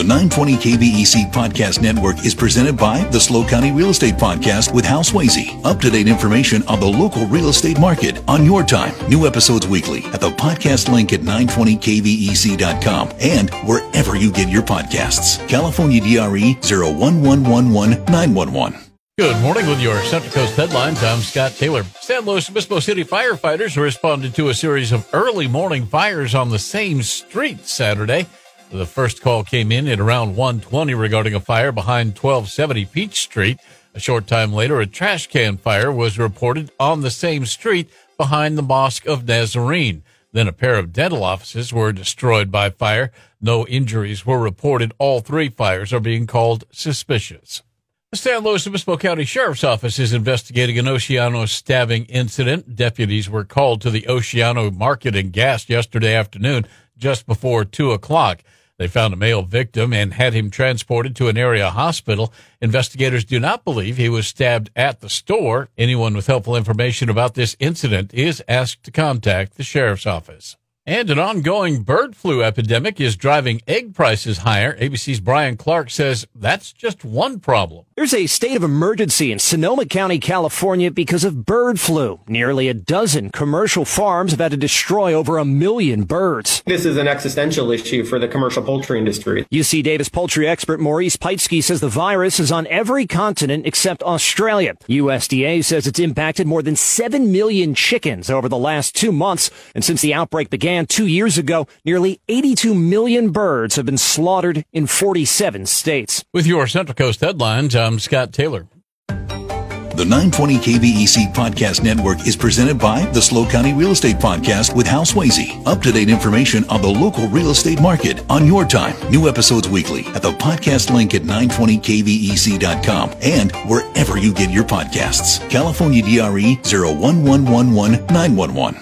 The 920 KVEC Podcast Network is presented by the SLO County Real Estate Podcast with Hal Swayze. Up to date information on the local real estate market on your time. New episodes weekly at the podcast link at 920kvec.com and wherever you get your podcasts. California DRE 01111 Good morning with your Central Coast headlines. I'm Scott Taylor. San Luis Obispo City firefighters responded to a series of early morning fires on the same street Saturday. The first call came in at around 120 regarding a fire behind 1270 Peach Street. A short time later, a trash can fire was reported on the same street behind the Mosque of Nazarene. Then a pair of dental offices were destroyed by fire. No injuries were reported. All three fires are being called suspicious. The San Luis Obispo County Sheriff's Office is investigating an Oceano stabbing incident. Deputies were called to the Oceano Market and Gas yesterday afternoon just before 2 o'clock. They found a male victim and had him transported to an area hospital. Investigators do not believe he was stabbed at the store. Anyone with helpful information about this incident is asked to contact the sheriff's office. And an ongoing bird flu epidemic is driving egg prices higher. ABC's Brian Clark says that's just one problem. There's a state of emergency in Sonoma County, California because of bird flu. Nearly a dozen commercial farms have had to destroy over a million birds. This is an existential issue for the commercial poultry industry. UC Davis poultry expert Maurice Pitesky says the virus is on every continent except Australia. USDA says it's impacted more than 7 million chickens over the last two months. And since the outbreak began two years ago, nearly 82 million birds have been slaughtered in 47 states. With your Central Coast headlines, I'm Scott Taylor. The 920 KVEC Podcast Network is presented by the SLO County Real Estate Podcast with Hal Swayze. Up to date information on the local real estate market on your time. New episodes weekly at the podcast link at 920kvec.com and wherever you get your podcasts. California DRE 01111 911.